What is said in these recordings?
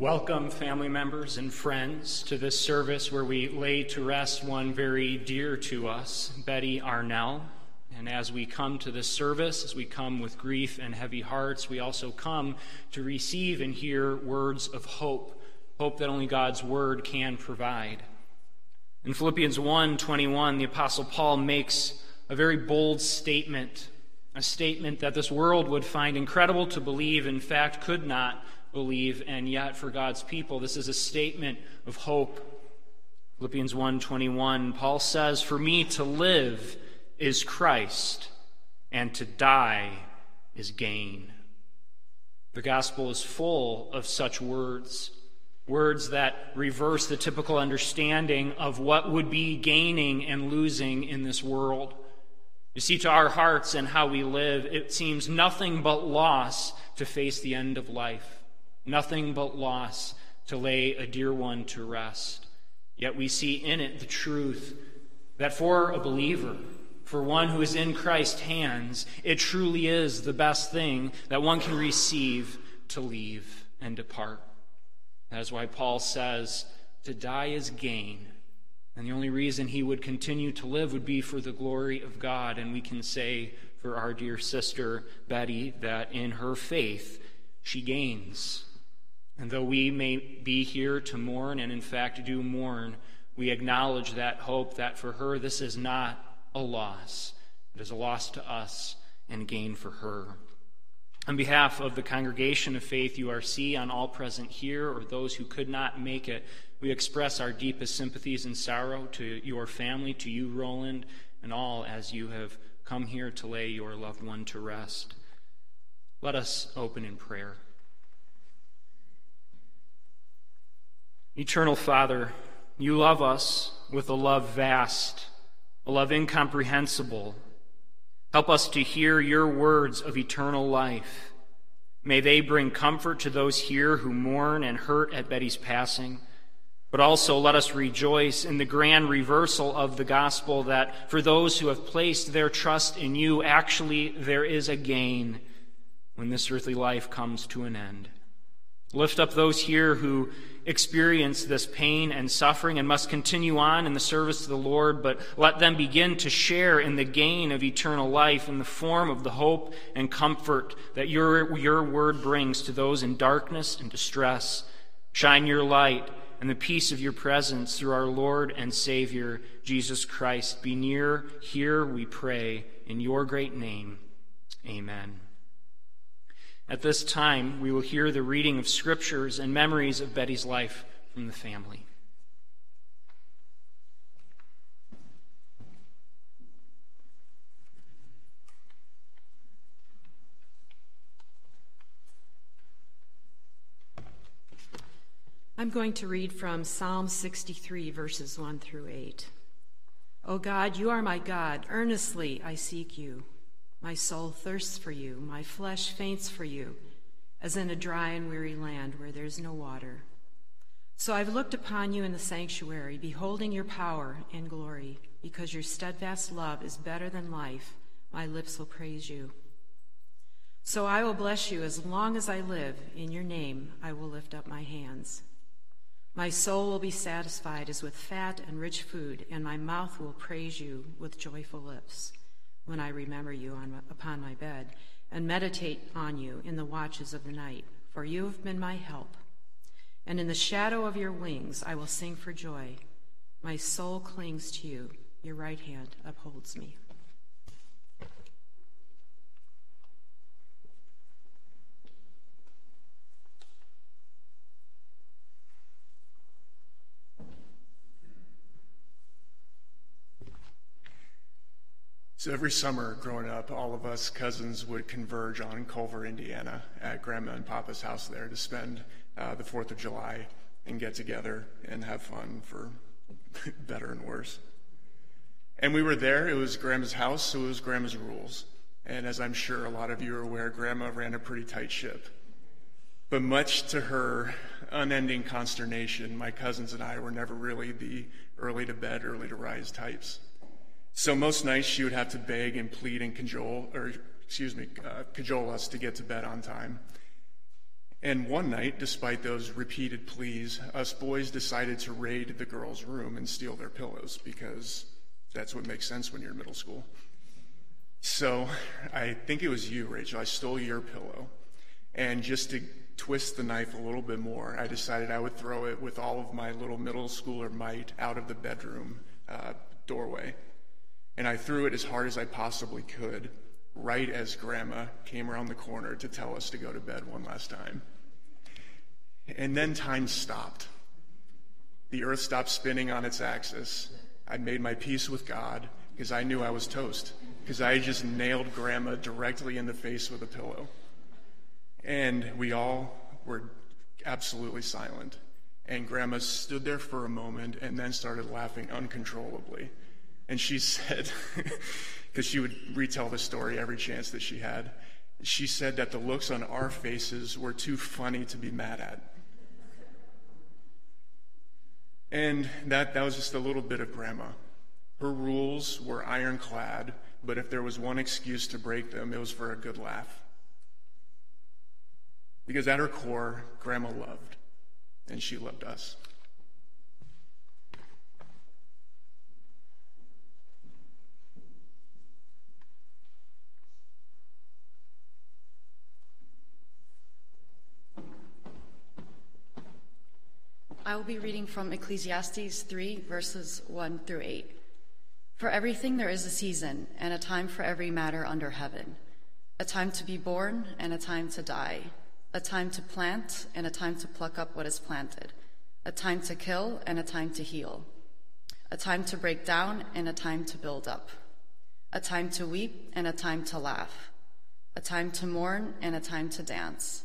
Welcome, family members and friends, to this service where we lay to rest one very dear to us, Betty Arnell. And as we come to this service, as we come with grief and heavy hearts, we also come to receive and hear words of hope, hope that only God's word can provide. In Philippians 1:21, the apostle Paul makes a very bold statement, a statement that this world would find incredible to believe, in fact could not believe, and yet for God's people, this is a statement of hope. Philippians 1:21, Paul says, "For me to live is Christ, and to die is gain." The gospel is full of such words, words that reverse the typical understanding of what would be gaining and losing in this world. You see, to our hearts and how we live, it seems nothing but loss to face the end of life nothing but loss to lay a dear one to rest. Yet we see in it the truth that for a believer, for one who is in Christ's hands, it truly is the best thing that one can receive to leave and depart. That is why Paul says, to die is gain. And the only reason he would continue to live would be for the glory of God. And we can say for our dear sister Betty that in her faith she gains. And though we may be here to mourn, and in fact do mourn, we acknowledge that hope that for her this is not a loss. It is a loss to us and gain for her. On behalf of the congregation of Faith URC, on all present here or those who could not make it, we express our deepest sympathies and sorrow to your family, to you, Roland, and all as you have come here to lay your loved one to rest. Let us open in prayer. Eternal Father, you love us with a love vast, a love incomprehensible. Help us to hear your words of eternal life. May they bring comfort to those here who mourn and hurt at Betty's passing. But also let us rejoice in the grand reversal of the gospel that for those who have placed their trust in you, actually there is a gain when this earthly life comes to an end. Lift up those here who experience this pain and suffering and must continue on in the service of the Lord, but let them begin to share in the gain of eternal life in the form of the hope and comfort that your, your word brings to those in darkness and distress. Shine your light and the peace of your presence through our Lord and Savior, Jesus Christ. Be near here, we pray, in your great name. Amen. At this time, we will hear the reading of scriptures and memories of Betty's life from the family. I'm going to read from Psalm 63, verses 1 through 8. O God, you are my God. Earnestly I seek you. My soul thirsts for you, my flesh faints for you, as in a dry and weary land where there is no water. So I've looked upon you in the sanctuary, beholding your power and glory. Because your steadfast love is better than life, my lips will praise you. So I will bless you as long as I live. In your name I will lift up my hands. My soul will be satisfied as with fat and rich food, and my mouth will praise you with joyful lips when I remember you on, upon my bed and meditate on you in the watches of the night, for you have been my help. And in the shadow of your wings I will sing for joy. My soul clings to you, your right hand upholds me. So every summer growing up, all of us cousins would converge on Culver, Indiana, at Grandma and Papa's house there to spend uh, the 4th of July and get together and have fun for better and worse. And we were there. It was Grandma's house, so it was Grandma's rules. And as I'm sure a lot of you are aware, Grandma ran a pretty tight ship. But much to her unending consternation, my cousins and I were never really the early to bed, early to rise types. So most nights she would have to beg and plead and cajole, or excuse me, uh, cajole us to get to bed on time. And one night, despite those repeated pleas, us boys decided to raid the girls' room and steal their pillows because that's what makes sense when you're in middle school. So I think it was you, Rachel. I stole your pillow. And just to twist the knife a little bit more, I decided I would throw it with all of my little middle schooler might out of the bedroom uh, doorway. And I threw it as hard as I possibly could right as Grandma came around the corner to tell us to go to bed one last time. And then time stopped. The earth stopped spinning on its axis. I made my peace with God because I knew I was toast, because I just nailed Grandma directly in the face with a pillow. And we all were absolutely silent. And Grandma stood there for a moment and then started laughing uncontrollably. And she said, because she would retell the story every chance that she had, she said that the looks on our faces were too funny to be mad at. And that, that was just a little bit of Grandma. Her rules were ironclad, but if there was one excuse to break them, it was for a good laugh. Because at her core, Grandma loved, and she loved us. I will be reading from Ecclesiastes 3, verses 1 through 8. For everything there is a season, and a time for every matter under heaven a time to be born, and a time to die, a time to plant, and a time to pluck up what is planted, a time to kill, and a time to heal, a time to break down, and a time to build up, a time to weep, and a time to laugh, a time to mourn, and a time to dance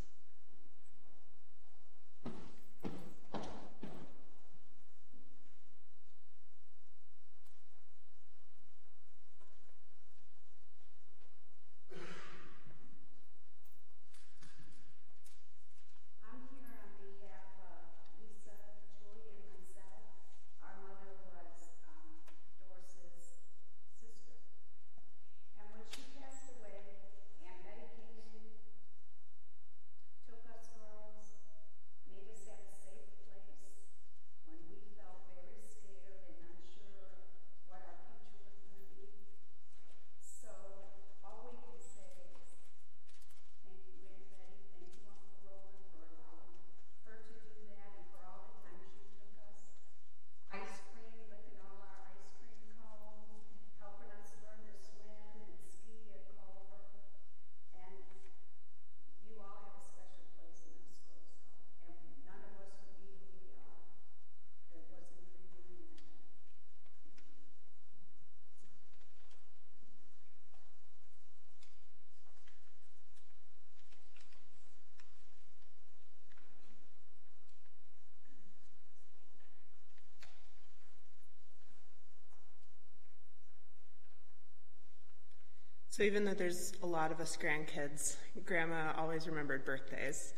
So even though there's a lot of us grandkids, Grandma always remembered birthdays.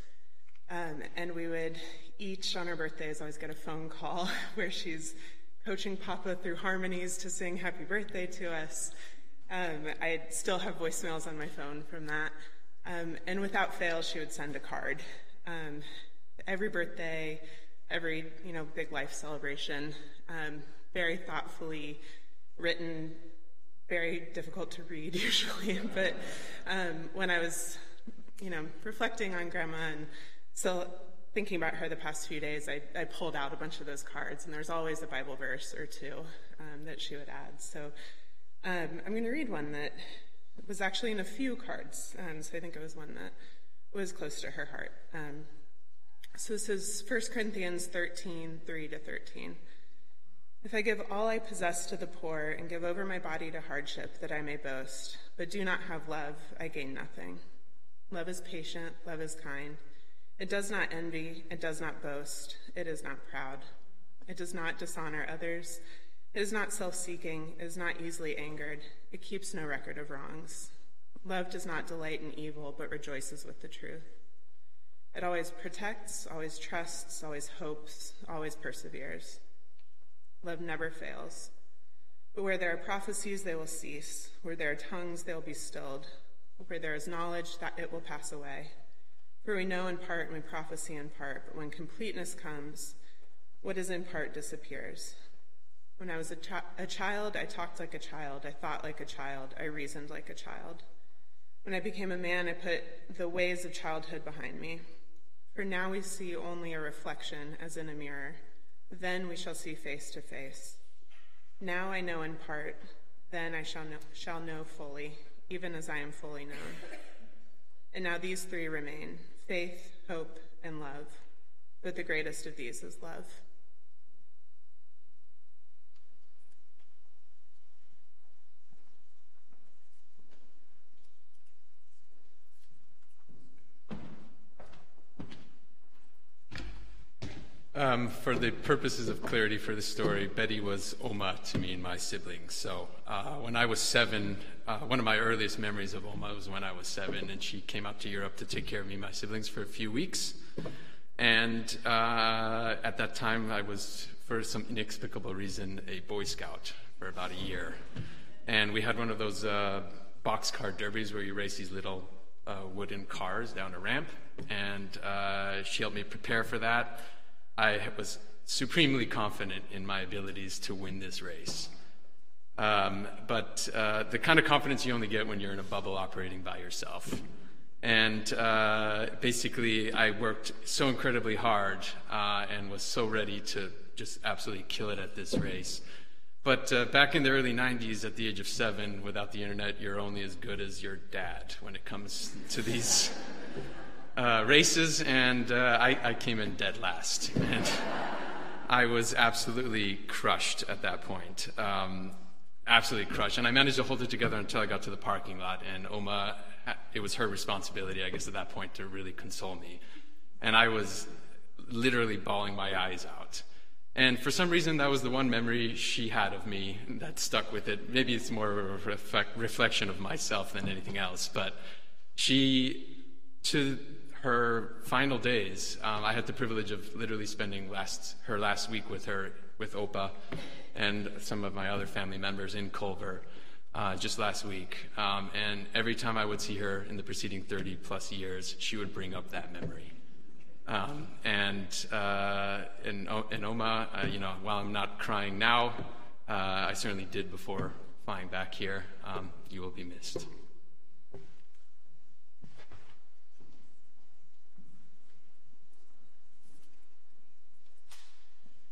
Um, and we would each on our birthdays always get a phone call where she's coaching Papa through harmonies to sing happy birthday to us. Um, I still have voicemails on my phone from that. Um, and without fail, she would send a card. Um, every birthday, every you know big life celebration, um, very thoughtfully written very difficult to read usually, but um, when I was, you know, reflecting on Grandma and still thinking about her the past few days, I, I pulled out a bunch of those cards, and there's always a Bible verse or two um, that she would add. So um, I'm going to read one that was actually in a few cards, um, so I think it was one that was close to her heart. Um, so this is 1 Corinthians 13, 3 to 13. If I give all I possess to the poor and give over my body to hardship that I may boast, but do not have love, I gain nothing. Love is patient, love is kind. It does not envy, it does not boast, it is not proud. It does not dishonor others. It is not self seeking. It is not easily angered. It keeps no record of wrongs. Love does not delight in evil, but rejoices with the truth. It always protects, always trusts, always hopes, always perseveres. Love never fails. But where there are prophecies, they will cease. Where there are tongues, they will be stilled. Where there is knowledge, that it will pass away. For we know in part and we prophesy in part, but when completeness comes, what is in part disappears. When I was a, chi- a child, I talked like a child, I thought like a child, I reasoned like a child. When I became a man, I put the ways of childhood behind me. For now we see only a reflection as in a mirror. Then we shall see face to face. Now I know in part, then I shall know, shall know fully, even as I am fully known. And now these three remain faith, hope, and love. But the greatest of these is love. Um, for the purposes of clarity for the story, Betty was Oma to me and my siblings. So uh, when I was seven, uh, one of my earliest memories of Oma was when I was seven, and she came out to Europe to take care of me and my siblings for a few weeks. And uh, at that time, I was, for some inexplicable reason, a Boy Scout for about a year. And we had one of those uh, boxcar derbies where you race these little uh, wooden cars down a ramp. And uh, she helped me prepare for that. I was supremely confident in my abilities to win this race. Um, but uh, the kind of confidence you only get when you're in a bubble operating by yourself. And uh, basically, I worked so incredibly hard uh, and was so ready to just absolutely kill it at this race. But uh, back in the early 90s, at the age of seven, without the internet, you're only as good as your dad when it comes to these uh, races, and uh, I, I, came in dead last. And I was absolutely crushed at that point. Um, absolutely crushed. And I managed to hold it together until I got to the parking lot. And Oma, it was her responsibility, I guess, at that point to really console me. And I was literally bawling my eyes out. And for some reason, that was the one memory she had of me that stuck with it. Maybe it's more of a reflect, reflection of myself than anything else. But she, to her final days, um, I had the privilege of literally spending last, her last week with her, with Opa, and some of my other family members in Culver uh, just last week. Um, and every time I would see her in the preceding 30 plus years, she would bring up that memory. Um, and uh, in, in Oma, uh, you know, while I'm not crying now, uh, I certainly did before flying back here. Um, you will be missed.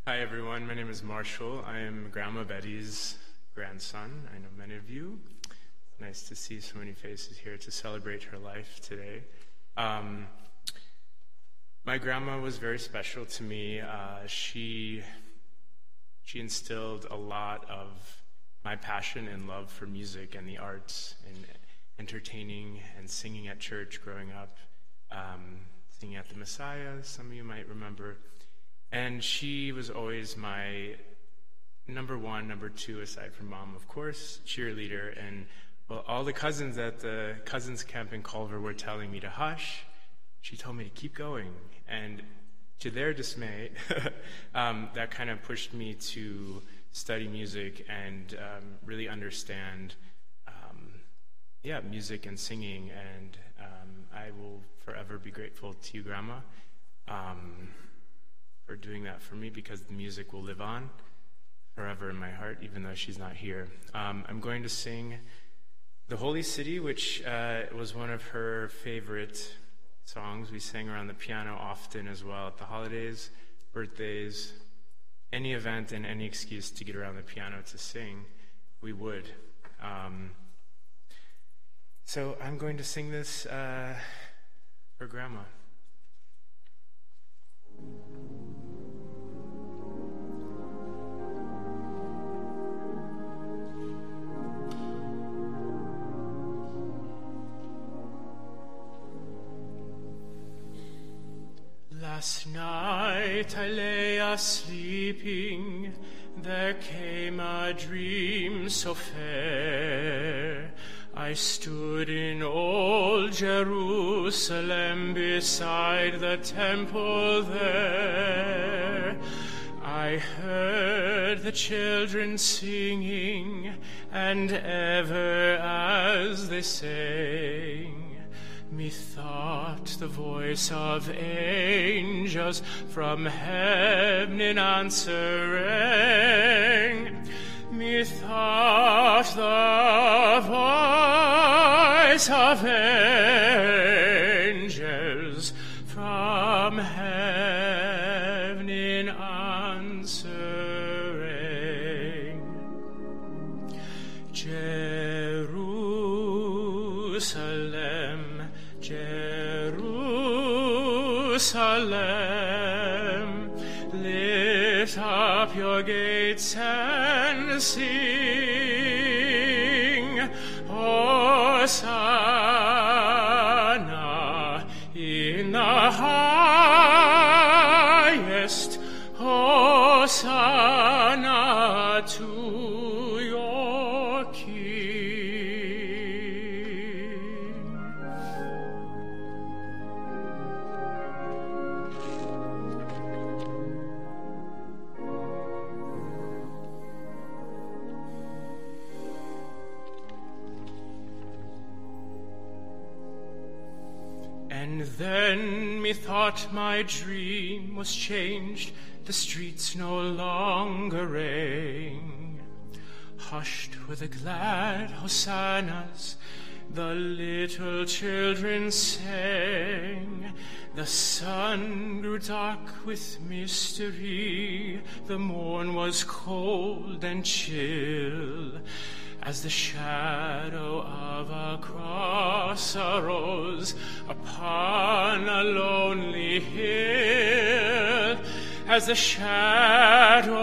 Hi, everyone. My name is Marshall. I am Grandma Betty's grandson. I know many of you. Nice to see so many faces here to celebrate her life today. Um, my grandma was very special to me. Uh, she she instilled a lot of my passion and love for music and the arts and entertaining and singing at church growing up, um, singing at the Messiah. Some of you might remember. And she was always my number one, number two, aside from mom, of course, cheerleader. And well, all the cousins at the cousins camp in Culver were telling me to hush. She told me to keep going. And to their dismay, um, that kind of pushed me to study music and um, really understand, um, yeah, music and singing. And um, I will forever be grateful to you, Grandma. For doing that for me because the music will live on forever in my heart, even though she's not here. Um, I'm going to sing The Holy City, which uh, was one of her favorite songs. We sang around the piano often as well at the holidays, birthdays, any event, and any excuse to get around the piano to sing, we would. Um, so I'm going to sing this uh, for Grandma. Last night I lay asleeping, there came a dream so fair. I stood in old Jerusalem beside the temple there. I heard the children singing, and ever as they sang, Methought the voice of angels from heaven in answering. Methought the voice of angels from heaven gates and sing, Hosanna in the highest, then methought my dream was changed, the streets no longer rang. Hushed were the glad hosannas, the little children sang. The sun grew dark with mystery, the morn was cold and chill. As the shadow of a cross arose upon a lonely hill, as the shadow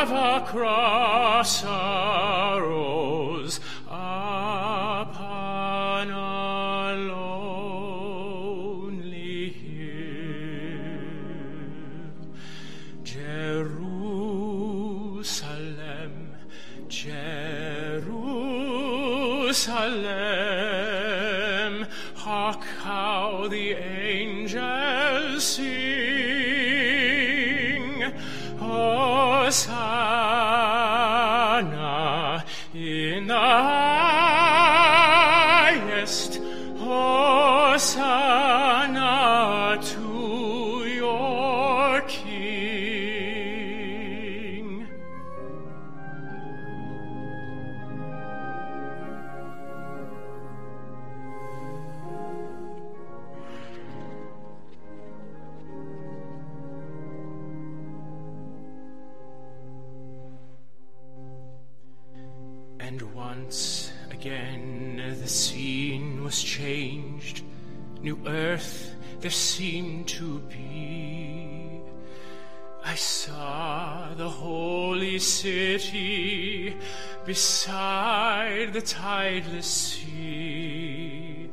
of a cross arose beside the tideless sea.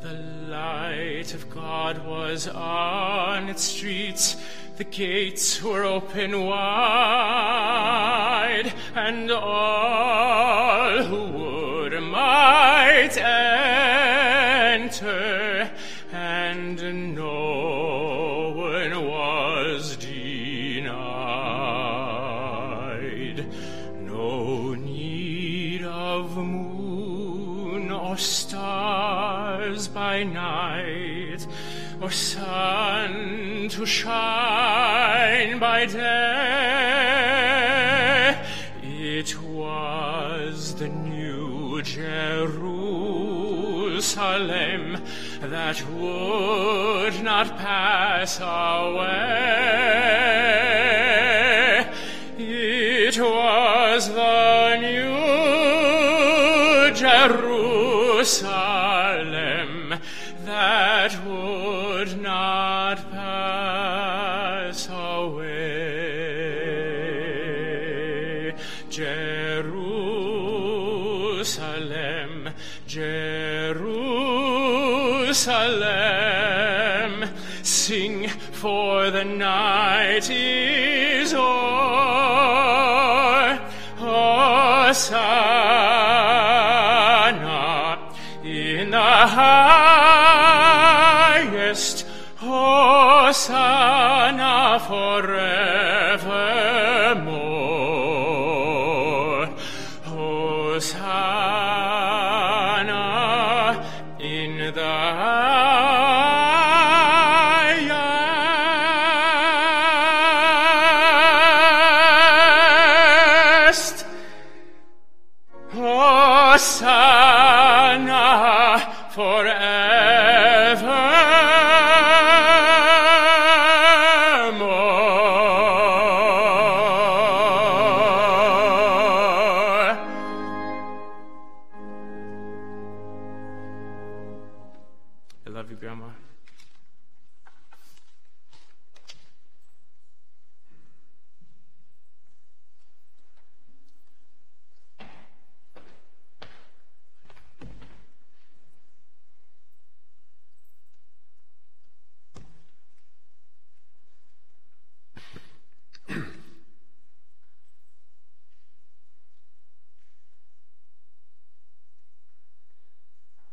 The light of God was on its streets. The gates were open wide, and all that would not pass away.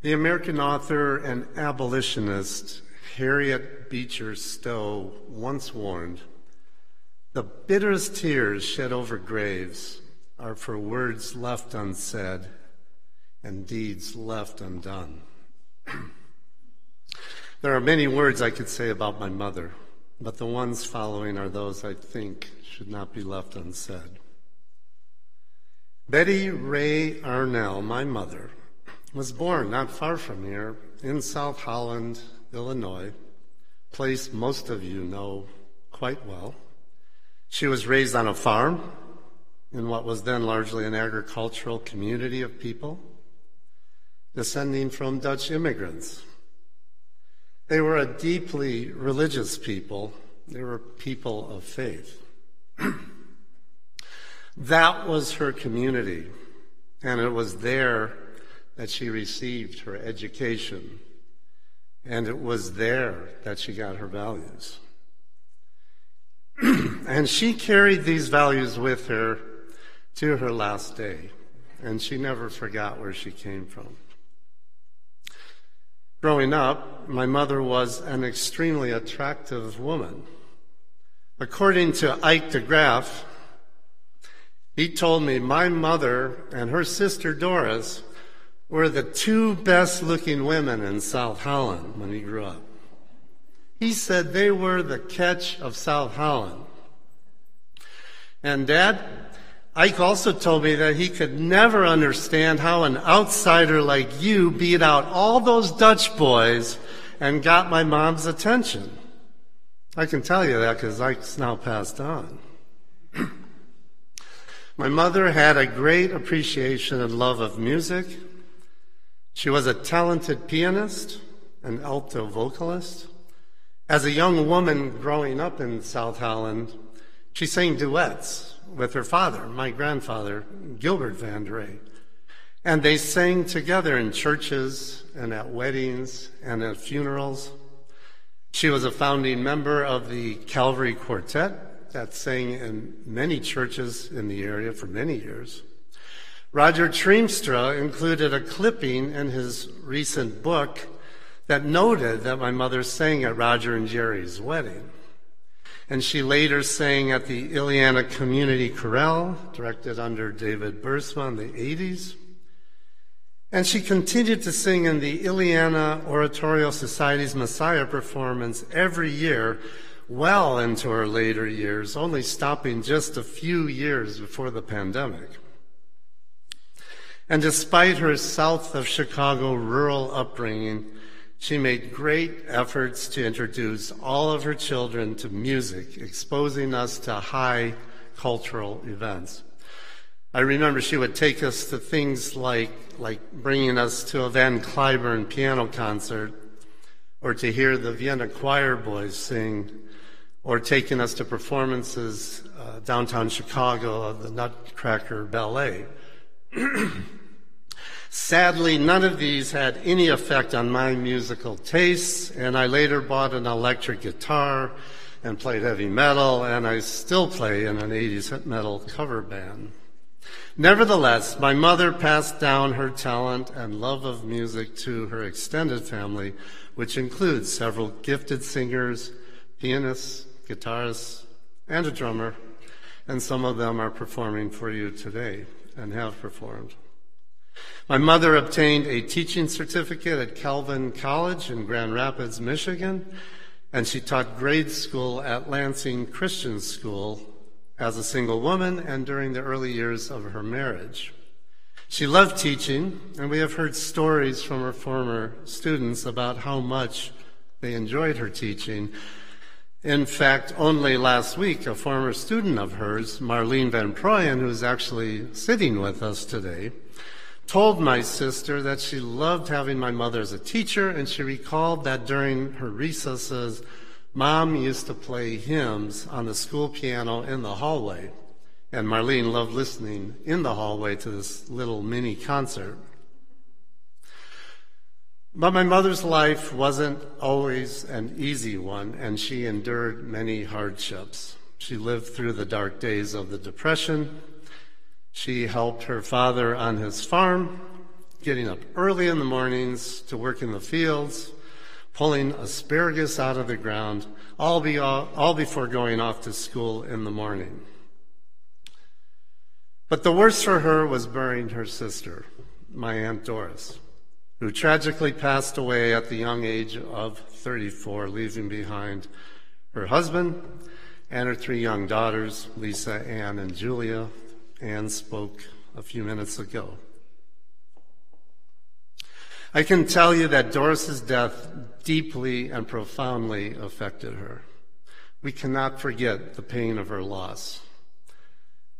The American author and abolitionist Harriet Beecher Stowe once warned The bitterest tears shed over graves are for words left unsaid and deeds left undone. there are many words I could say about my mother, but the ones following are those I think should not be left unsaid. Betty Ray Arnell, my mother, was born not far from here in South Holland, Illinois, place most of you know quite well. She was raised on a farm in what was then largely an agricultural community of people, descending from Dutch immigrants. They were a deeply religious people. They were people of faith. that was her community, and it was there that she received her education, and it was there that she got her values. and she carried these values with her to her last day, and she never forgot where she came from. Growing up, my mother was an extremely attractive woman. According to Ike DeGraff, he told me my mother and her sister Doris were the two best looking women in South Holland when he grew up. He said they were the catch of South Holland. And Dad, Ike also told me that he could never understand how an outsider like you beat out all those Dutch boys and got my mom's attention. I can tell you that because Ike's now passed on. my mother had a great appreciation and love of music. She was a talented pianist, an alto vocalist. As a young woman growing up in South Holland, she sang duets with her father, my grandfather, Gilbert Van Dre. And they sang together in churches and at weddings and at funerals. She was a founding member of the Calvary Quartet that sang in many churches in the area for many years. Roger Triemstra included a clipping in his recent book that noted that my mother sang at Roger and Jerry's wedding. And she later sang at the Illiana Community Chorale, directed under David Boersma in the 80s. And she continued to sing in the Illiana Oratorio Society's Messiah performance every year, well into her later years, only stopping just a few years before the pandemic. And despite her south of Chicago rural upbringing, she made great efforts to introduce all of her children to music, exposing us to high cultural events. I remember she would take us to things like, like bringing us to a Van Cliburn piano concert, or to hear the Vienna Choir Boys sing, or taking us to performances uh, downtown Chicago of the Nutcracker Ballet. Sadly, none of these had any effect on my musical tastes, and I later bought an electric guitar and played heavy metal, and I still play in an 80s metal cover band. Nevertheless, my mother passed down her talent and love of music to her extended family, which includes several gifted singers, pianists, guitarists, and a drummer, and some of them are performing for you today and have performed. My mother obtained a teaching certificate at Calvin College in Grand Rapids, Michigan, and she taught grade school at Lansing Christian School as a single woman and during the early years of her marriage. She loved teaching, and we have heard stories from her former students about how much they enjoyed her teaching. In fact, only last week, a former student of hers, Marlene Van Proyen, who's actually sitting with us today, told my sister that she loved having my mother as a teacher, and she recalled that during her recesses, Mom used to play hymns on the school piano in the hallway, and Marlene loved listening in the hallway to this little mini concert. But my mother's life wasn't always an easy one, and she endured many hardships. She lived through the dark days of the Depression, she helped her father on his farm, getting up early in the mornings to work in the fields, pulling asparagus out of the ground, all, be, all, before going off to school in the morning. But the worst for her was burying her sister, my Aunt Doris, who tragically passed away at the young age of 34, leaving behind her husband and her three young daughters, Lisa, Ann, and Julia, Anne spoke a few minutes ago. I can tell you that Doris's death deeply and profoundly affected her. We cannot forget the pain of her loss.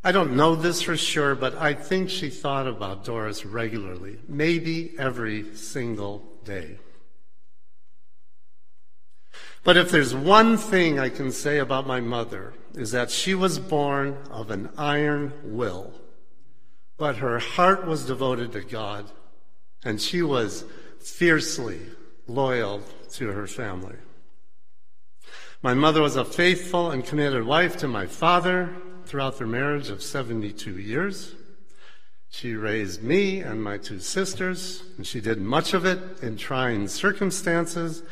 I don't know this for sure, but I think she thought about Doris regularly, maybe every single day. But if there's one thing I can say about my mother, is that she was born of an iron will, but her heart was devoted to God, and she was fiercely loyal to her family. My mother was a faithful and committed wife to my father throughout their marriage of 72 years. She raised me and my two sisters, and she did much of it in trying circumstances,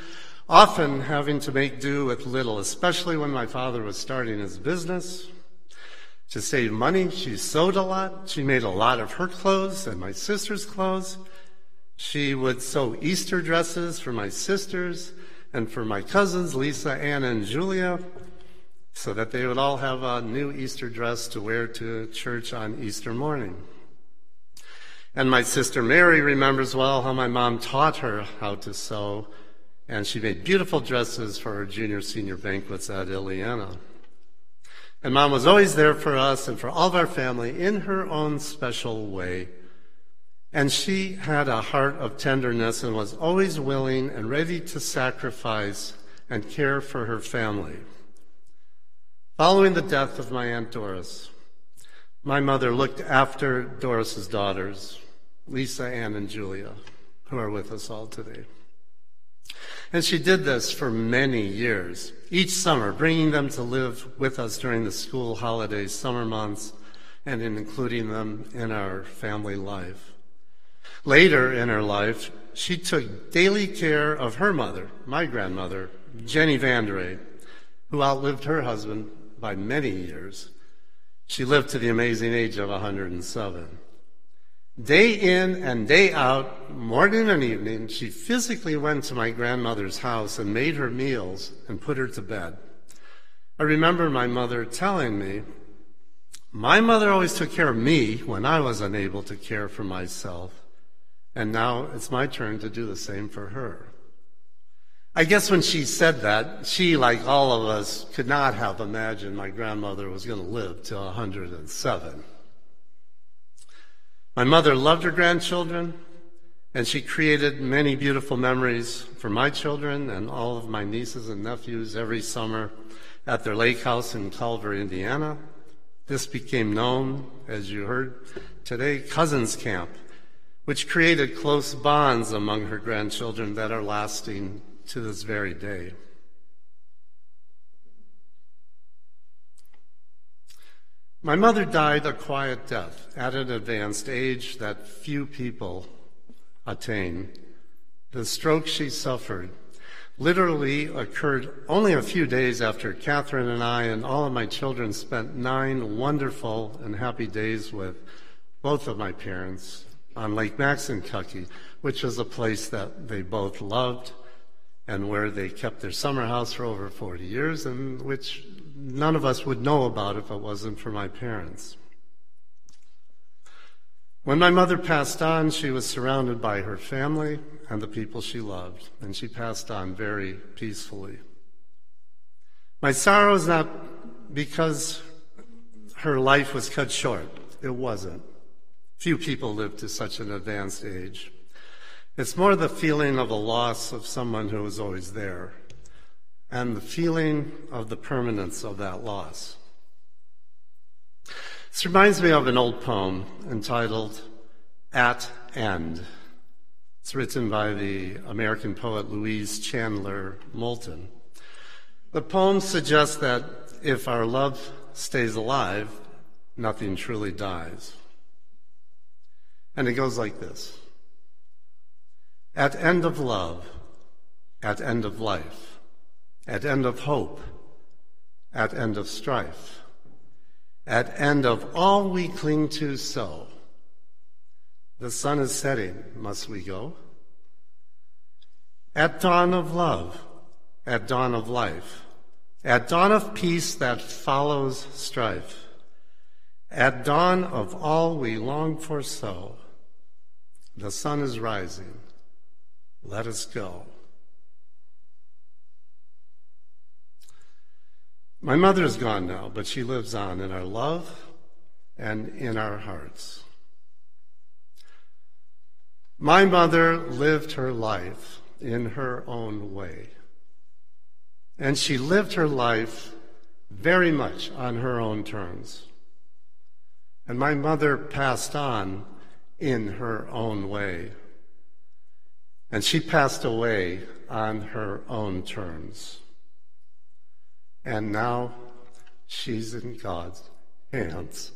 often having to make do with little, especially when my father was starting his business. To save money, she sewed a lot. She made a lot of her clothes and my sister's clothes. She would sew Easter dresses for my sisters and for my cousins, Lisa, Anna, and Julia, so that they would all have a new Easter dress to wear to church on Easter morning. And my sister Mary remembers well how my mom taught her how to sew and she made beautiful dresses for her junior senior banquets at Illiana. And mom was always there for us and for all of our family in her own special way. And she had a heart of tenderness and was always willing and ready to sacrifice and care for her family. Following the death of my Aunt Doris, my mother looked after Doris's daughters, Lisa, Ann, and Julia, who are with us all today. And she did this for many years, each summer, bringing them to live with us during the school holidays, summer months, and in including them in our family life. Later in her life, she took daily care of her mother, my grandmother, Jenny Vandere, who outlived her husband by many years. She lived to the amazing age of 107. Day in and day out, morning and evening, she physically went to my grandmother's house and made her meals and put her to bed. I remember my mother telling me, my mother always took care of me when I was unable to care for myself, and now it's my turn to do the same for her. I guess when she said that, she, like all of us, could not have imagined my grandmother was going to live till 107. My mother loved her grandchildren, and she created many beautiful memories for my children and all of my nieces and nephews every summer at their lake house in Culver, Indiana. This became known, as you heard today, Cousins Camp, which created close bonds among her grandchildren that are lasting to this very day. My mother died a quiet death at an advanced age that few people attain. The stroke she suffered literally occurred only a few days after Catherine and I and all of my children spent nine wonderful and happy days with both of my parents on Lake Maxinkuckee, which was a place that they both loved and where they kept their summer house for over 40 years and which none of us would know about if it wasn't for my parents. When my mother passed on, she was surrounded by her family and the people she loved, and she passed on very peacefully. My sorrow is not because her life was cut short. It wasn't. Few people live to such an advanced age. It's more the feeling of a loss of someone who was always there and the feeling of the permanence of that loss. This reminds me of an old poem entitled At End. It's written by the American poet Louise Chandler Moulton. The poem suggests that if our love stays alive, nothing truly dies. And it goes like this At end of love, at end of life, at end of hope, at end of strife, at end of all we cling to so. The sun is setting, must we go? At dawn of love, at dawn of life, at dawn of peace that follows strife, at dawn of all we long for so, the sun is rising. Let us go. My mother is gone now, but she lives on in our love and in our hearts. My mother lived her life in her own way. And she lived her life very much on her own terms. And my mother passed on in her own way. And she passed away on her own terms. And now she's in God's hands.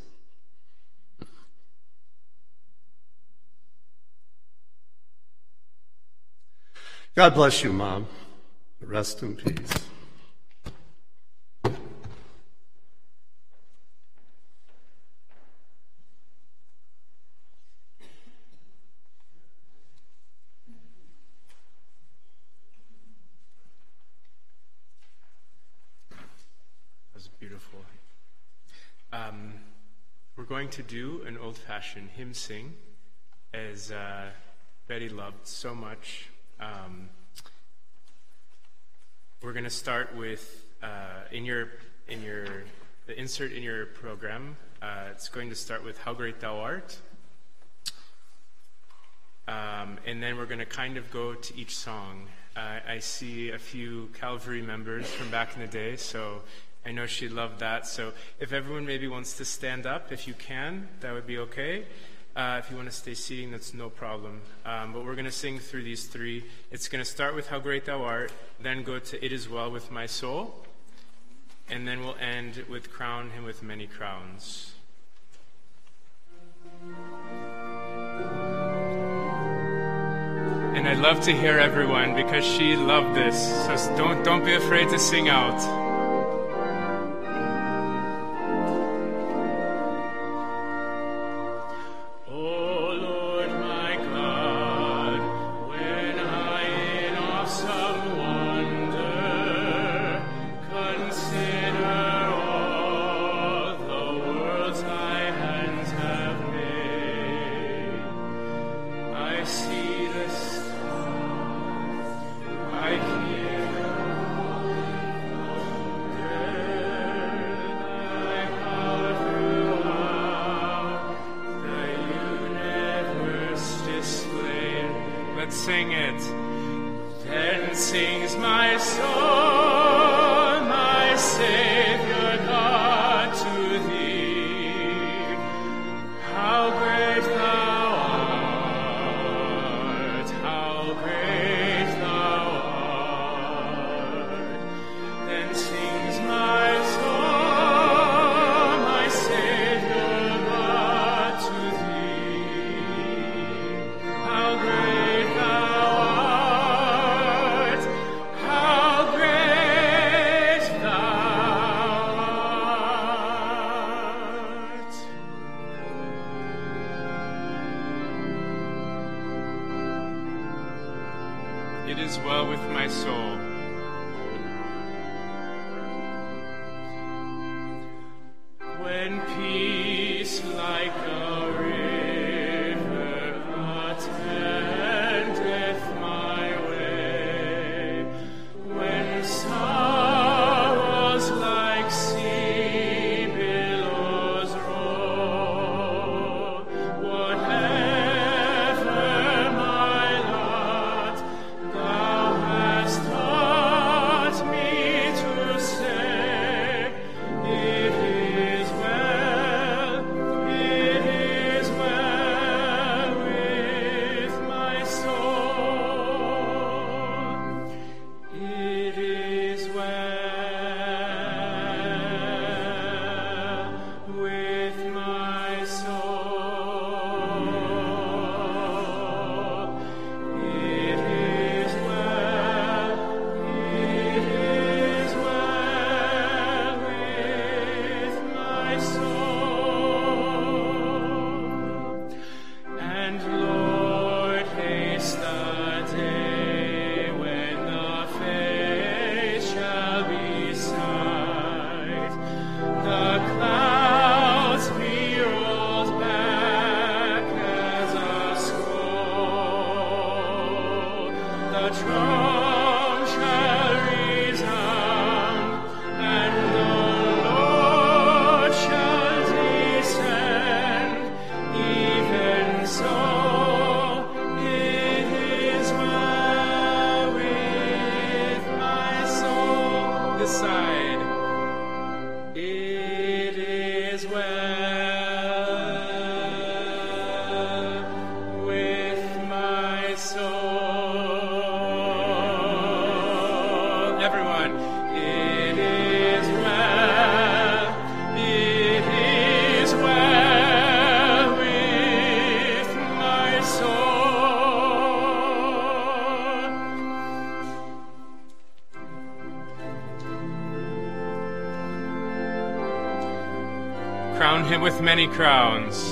God bless you, Mom. Rest in peace. going to do an old fashioned hymn sing, as uh, Betty loved so much. Um, we're going to start with uh, in your in your the insert in your program. Uh, it's going to start with "How Great Thou Art," um, and then we're going to kind of go to each song. I see a few Calvary members from back in the day, so I know she loved that. So if everyone maybe wants to stand up, if you can, that would be okay. Uh, if you want to stay seating, that's no problem. Um, but we're going to sing through these three. It's going to start with How Great Thou Art, then go to It Is Well With My Soul, and then we'll end with Crown Him with Many Crowns. And I'd love to hear everyone because she loved this. So don't, don't be afraid to sing out. Crowns.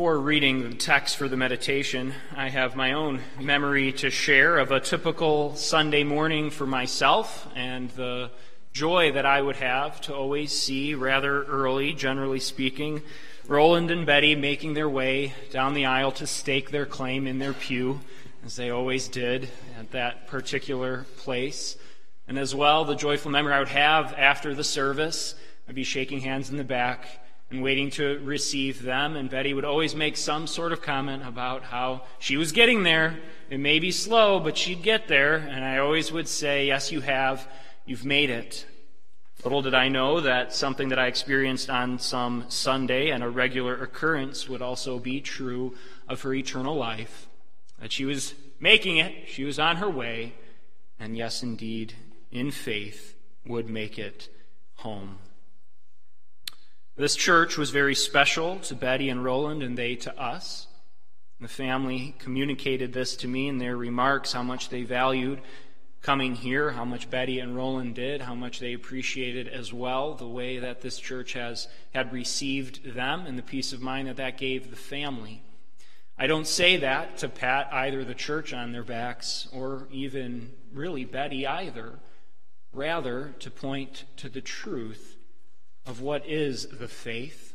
Before reading the text for the meditation, I have my own memory to share of a typical Sunday morning for myself and the joy that I would have to always see rather early, generally speaking, Roland and Betty making their way down the aisle to stake their claim in their pew, as they always did at that particular place. And as well, the joyful memory I would have after the service, I'd be shaking hands in the back and waiting to receive them. And Betty would always make some sort of comment about how she was getting there. It may be slow, but she'd get there. And I always would say, Yes, you have. You've made it. Little did I know that something that I experienced on some Sunday and a regular occurrence would also be true of her eternal life. That she was making it, she was on her way, and yes, indeed, in faith, would make it home. This church was very special to Betty and Roland, and they to us. The family communicated this to me in their remarks how much they valued coming here, how much Betty and Roland did, how much they appreciated as well the way that this church has had received them and the peace of mind that that gave the family. I don't say that to pat either the church on their backs or even really Betty either, rather to point to the truth of what is the faith,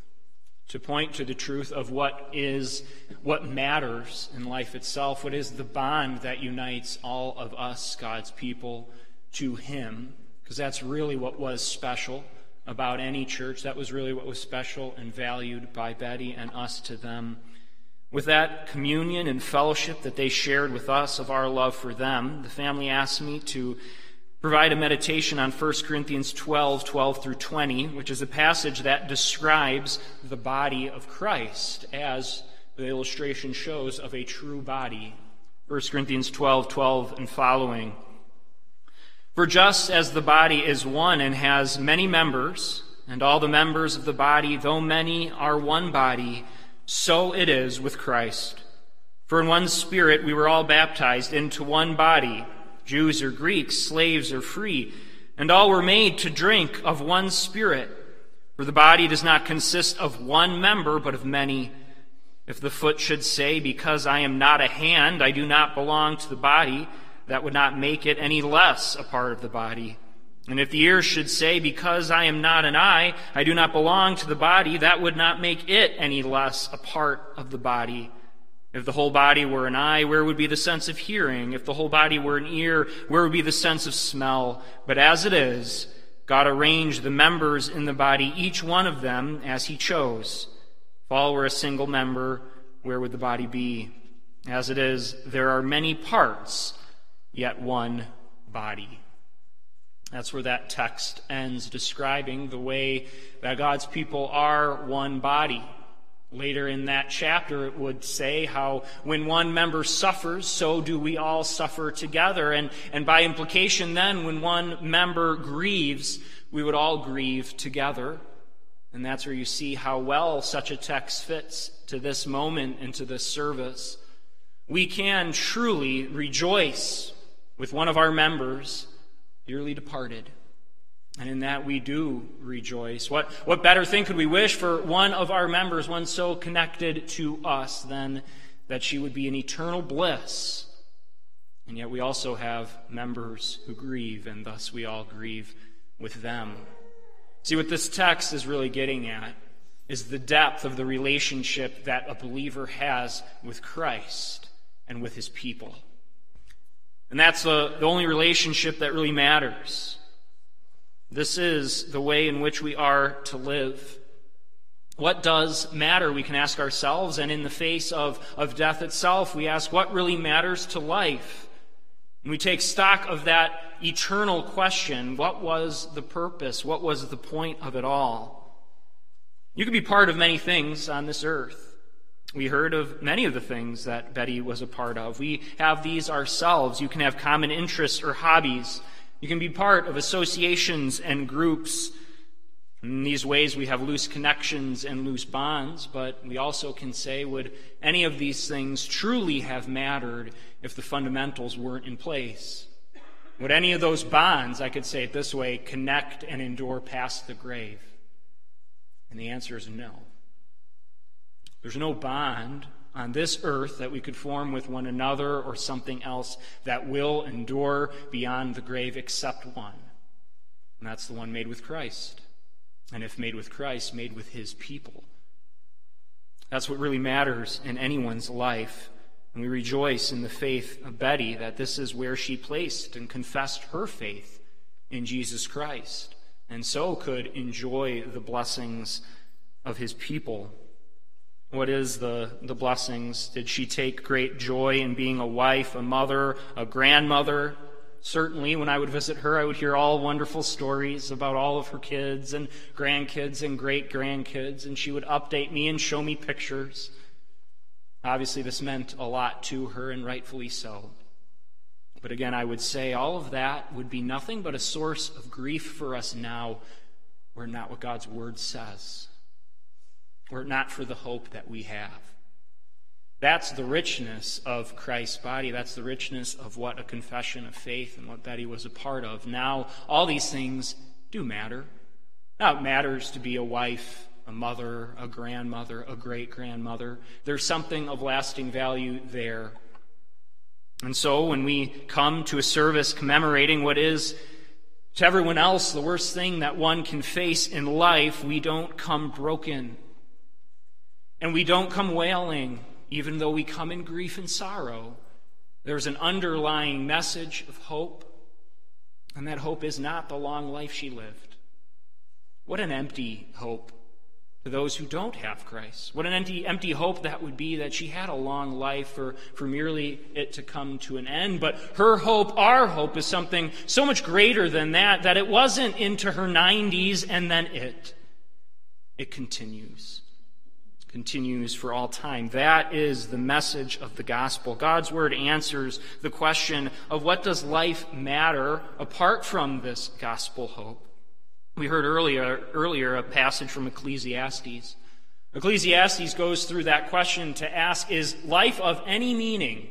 to point to the truth of what is what matters in life itself, what is the bond that unites all of us, God's people, to Him, because that's really what was special about any church. That was really what was special and valued by Betty and us to them. With that communion and fellowship that they shared with us of our love for them, the family asked me to provide a meditation on 1 Corinthians 12, 12 through 20, which is a passage that describes the body of Christ as the illustration shows of a true body. 1 Corinthians 12, 12 and following. For just as the body is one and has many members, and all the members of the body, though many, are one body, so it is with Christ. For in one spirit we were all baptized into one body Jews or Greeks, slaves or free, and all were made to drink of one spirit. For the body does not consist of one member, but of many. If the foot should say, Because I am not a hand, I do not belong to the body, that would not make it any less a part of the body. And if the ear should say, Because I am not an eye, I do not belong to the body, that would not make it any less a part of the body. If the whole body were an eye, where would be the sense of hearing? If the whole body were an ear, where would be the sense of smell? But as it is, God arranged the members in the body, each one of them as He chose. If all were a single member, where would the body be? As it is, there are many parts, yet one body. That's where that text ends, describing the way that God's people are one body. Later in that chapter, it would say how when one member suffers, so do we all suffer together. And, and by implication, then, when one member grieves, we would all grieve together. And that's where you see how well such a text fits to this moment and to this service. We can truly rejoice with one of our members dearly departed. And in that we do rejoice. What, what better thing could we wish for one of our members, one so connected to us, than that she would be in eternal bliss? And yet we also have members who grieve, and thus we all grieve with them. See, what this text is really getting at is the depth of the relationship that a believer has with Christ and with his people. And that's the, the only relationship that really matters. This is the way in which we are to live. What does matter? We can ask ourselves, and in the face of, of death itself, we ask what really matters to life. And we take stock of that eternal question what was the purpose? What was the point of it all? You can be part of many things on this earth. We heard of many of the things that Betty was a part of. We have these ourselves. You can have common interests or hobbies. You can be part of associations and groups. In these ways, we have loose connections and loose bonds, but we also can say, would any of these things truly have mattered if the fundamentals weren't in place? Would any of those bonds, I could say it this way, connect and endure past the grave? And the answer is no. There's no bond on this earth that we could form with one another or something else that will endure beyond the grave except one. And that's the one made with Christ. And if made with Christ, made with his people. That's what really matters in anyone's life. And we rejoice in the faith of Betty that this is where she placed and confessed her faith in Jesus Christ, and so could enjoy the blessings of his people. What is the, the blessings? Did she take great joy in being a wife, a mother, a grandmother? Certainly, when I would visit her, I would hear all wonderful stories about all of her kids and grandkids and great grandkids, and she would update me and show me pictures. Obviously, this meant a lot to her, and rightfully so. But again, I would say all of that would be nothing but a source of grief for us now, were not what God's Word says, were not for the hope that we have. That's the richness of Christ's body. That's the richness of what a confession of faith and what Betty was a part of. Now, all these things do matter. Now, it matters to be a wife, a mother, a grandmother, a great grandmother. There's something of lasting value there. And so, when we come to a service commemorating what is to everyone else the worst thing that one can face in life, we don't come broken. And we don't come wailing even though we come in grief and sorrow, there's an underlying message of hope, and that hope is not the long life she lived. What an empty hope to those who don't have Christ. What an empty, empty hope that would be that she had a long life for, for merely it to come to an end. But her hope, our hope, is something so much greater than that, that it wasn't into her 90s and then it. It continues continues for all time. That is the message of the gospel. God's word answers the question of what does life matter apart from this gospel hope. We heard earlier, earlier a passage from Ecclesiastes. Ecclesiastes goes through that question to ask, is life of any meaning?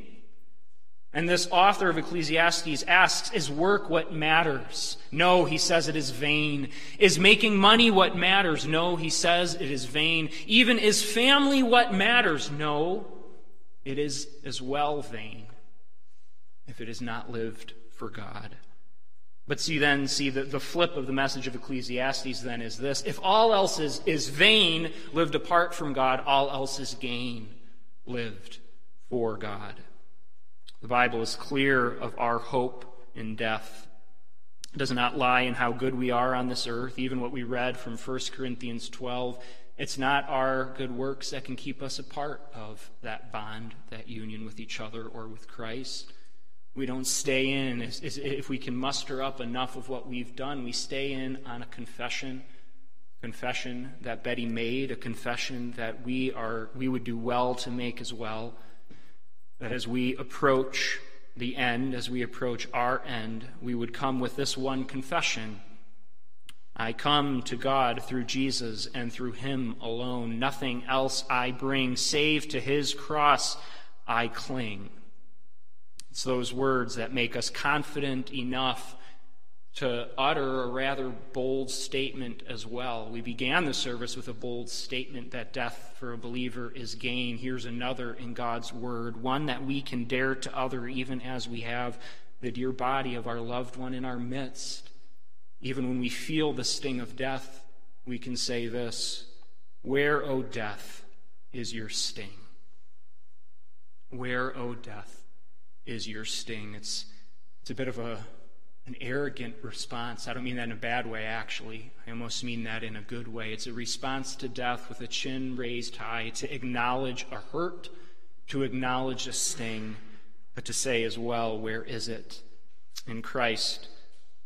And this author of Ecclesiastes asks, Is work what matters? No, he says it is vain. Is making money what matters? No, he says it is vain. Even is family what matters? No, it is as well vain if it is not lived for God. But see then, see the, the flip of the message of Ecclesiastes then is this. If all else is, is vain, lived apart from God, all else is gain, lived for God. The Bible is clear of our hope in death. It does not lie in how good we are on this earth, even what we read from 1 Corinthians 12. It's not our good works that can keep us a part of that bond, that union with each other or with Christ. We don't stay in. If we can muster up enough of what we've done, we stay in on a confession confession that Betty made, a confession that we are we would do well to make as well that as we approach the end, as we approach our end, we would come with this one confession I come to God through Jesus and through Him alone. Nothing else I bring, save to His cross I cling. It's those words that make us confident enough to utter a rather bold statement as well. We began the service with a bold statement that death for a believer is gain. Here's another in God's Word, one that we can dare to utter even as we have the dear body of our loved one in our midst. Even when we feel the sting of death, we can say this Where, O death, is your sting? Where, O death, is your sting? It's, it's a bit of a an arrogant response. I don't mean that in a bad way, actually. I almost mean that in a good way. It's a response to death with a chin raised high, to acknowledge a hurt, to acknowledge a sting, but to say as well, where is it? In Christ,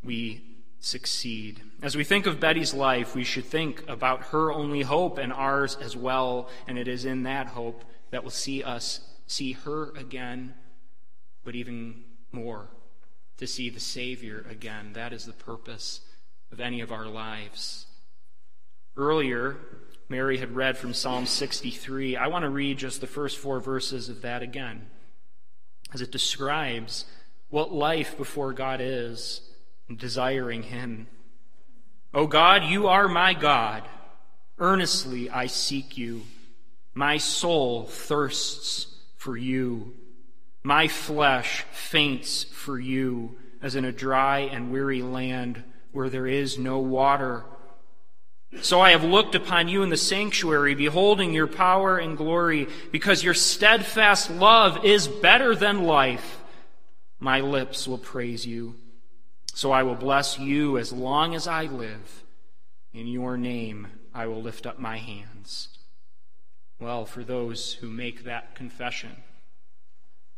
we succeed. As we think of Betty's life, we should think about her only hope and ours as well, and it is in that hope that will see us see her again, but even more to see the Savior again. That is the purpose of any of our lives. Earlier, Mary had read from Psalm 63. I want to read just the first four verses of that again, as it describes what life before God is, desiring Him. O God, you are my God. Earnestly I seek you. My soul thirsts for you. My flesh faints for you as in a dry and weary land where there is no water. So I have looked upon you in the sanctuary, beholding your power and glory, because your steadfast love is better than life. My lips will praise you. So I will bless you as long as I live. In your name I will lift up my hands. Well, for those who make that confession,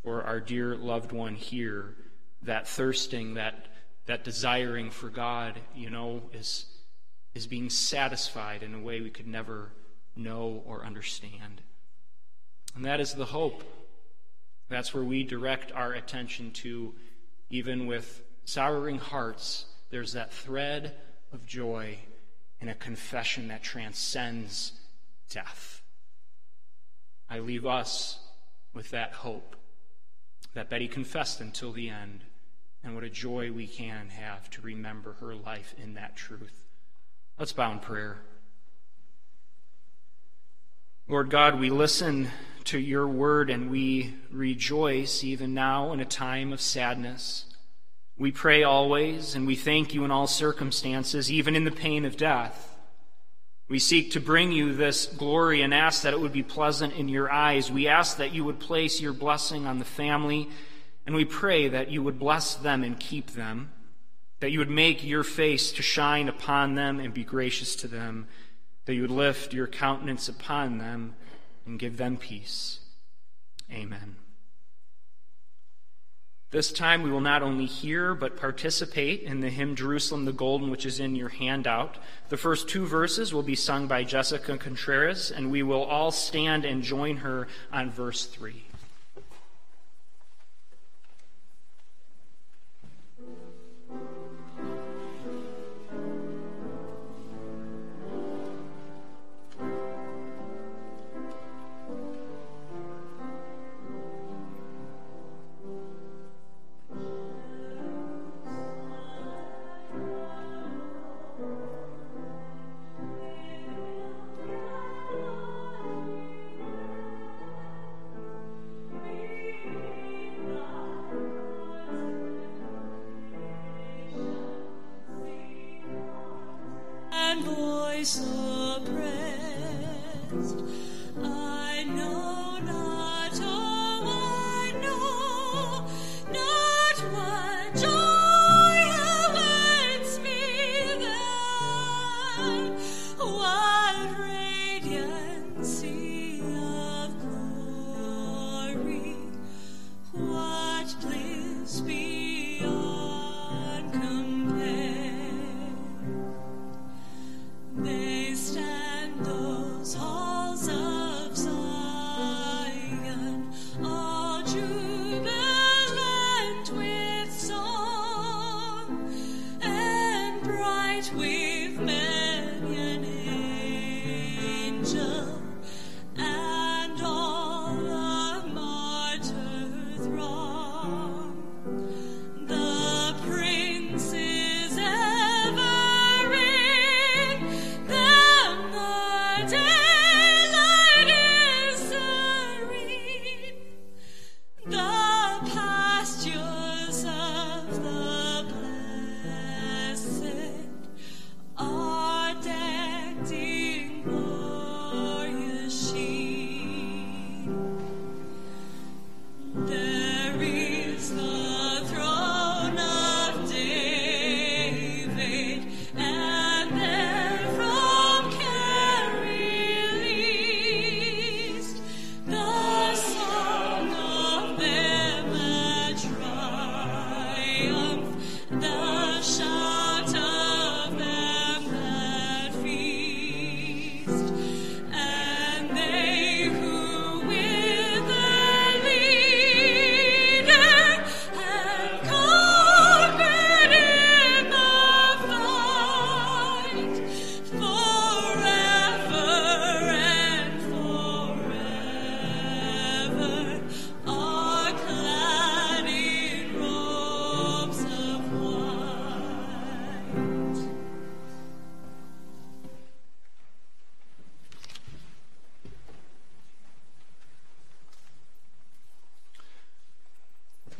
or our dear loved one here, that thirsting, that, that desiring for God, you know, is, is being satisfied in a way we could never know or understand. And that is the hope. That's where we direct our attention to, even with souring hearts, there's that thread of joy in a confession that transcends death. I leave us with that hope that Betty confessed until the end, and what a joy we can have to remember her life in that truth. Let's bow in prayer. Lord God, we listen to your word and we rejoice even now in a time of sadness. We pray always and we thank you in all circumstances, even in the pain of death. We seek to bring you this glory and ask that it would be pleasant in your eyes. We ask that you would place your blessing on the family, and we pray that you would bless them and keep them, that you would make your face to shine upon them and be gracious to them, that you would lift your countenance upon them and give them peace. Amen. This time we will not only hear, but participate in the hymn Jerusalem the Golden, which is in your handout. The first two verses will be sung by Jessica Contreras, and we will all stand and join her on verse 3. So.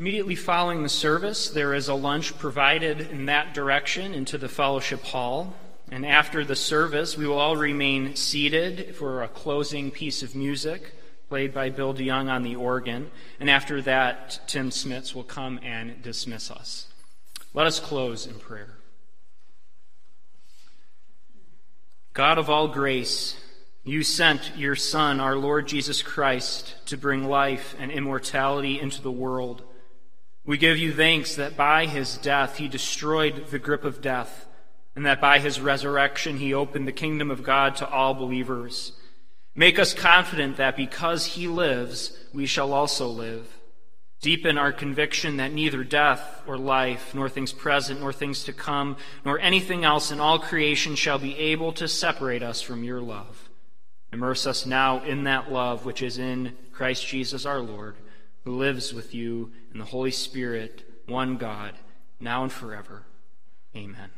Immediately following the service, there is a lunch provided in that direction into the fellowship hall. And after the service, we will all remain seated for a closing piece of music played by Bill DeYoung on the organ. And after that, Tim Smits will come and dismiss us. Let us close in prayer. God of all grace, you sent your Son, our Lord Jesus Christ, to bring life and immortality into the world. We give you thanks that by his death he destroyed the grip of death, and that by his resurrection he opened the kingdom of God to all believers. Make us confident that because he lives, we shall also live. Deepen our conviction that neither death or life, nor things present, nor things to come, nor anything else in all creation shall be able to separate us from your love. Immerse us now in that love which is in Christ Jesus our Lord, who lives with you in the Holy Spirit, one God, now and forever. Amen.